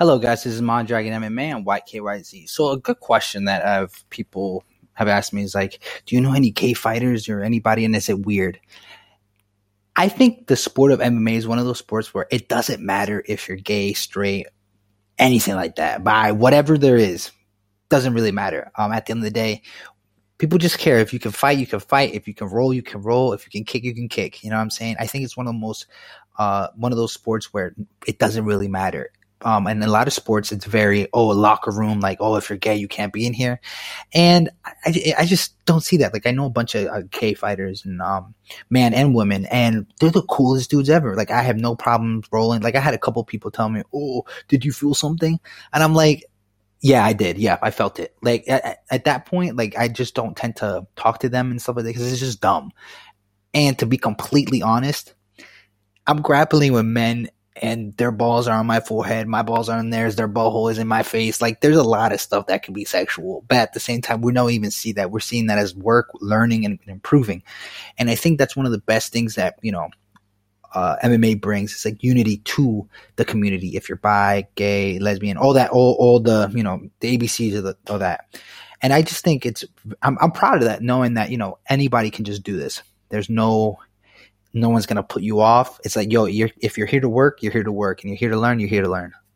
Hello, guys. This is Mon Dragon MMA and White KYZ. So, a good question that I've people have asked me is like, do you know any gay fighters or anybody? And is it weird? I think the sport of MMA is one of those sports where it doesn't matter if you're gay, straight, anything like that. By whatever there is, doesn't really matter. Um, at the end of the day, people just care. If you can fight, you can fight. If you can roll, you can roll. If you can kick, you can kick. You know what I'm saying? I think it's one of the most, uh, one of those sports where it doesn't really matter um, and a lot of sports, it's very, oh, locker room, like, oh, if you're gay, you can't be in here. And I, I just don't see that. Like, I know a bunch of uh, gay fighters and, um, man and women, and they're the coolest dudes ever. Like, I have no problems rolling. Like, I had a couple people tell me, oh, did you feel something? And I'm like, yeah, I did. Yeah, I felt it. Like, at, at that point, like, I just don't tend to talk to them and stuff like that because it's just dumb. And to be completely honest, I'm grappling with men and their balls are on my forehead, my balls are on theirs, their butthole is in my face. Like there's a lot of stuff that can be sexual, but at the same time, we don't even see that. We're seeing that as work, learning, and improving. And I think that's one of the best things that you know uh, MMA brings. It's like unity to the community. If you're bi, gay, lesbian, all that, all all the you know the ABCs of, the, that. And I just think it's I'm, I'm proud of that, knowing that you know anybody can just do this. There's no no one's gonna put you off. It's like, yo, you're if you're here to work, you're here to work, and you're here to learn, you're here to learn.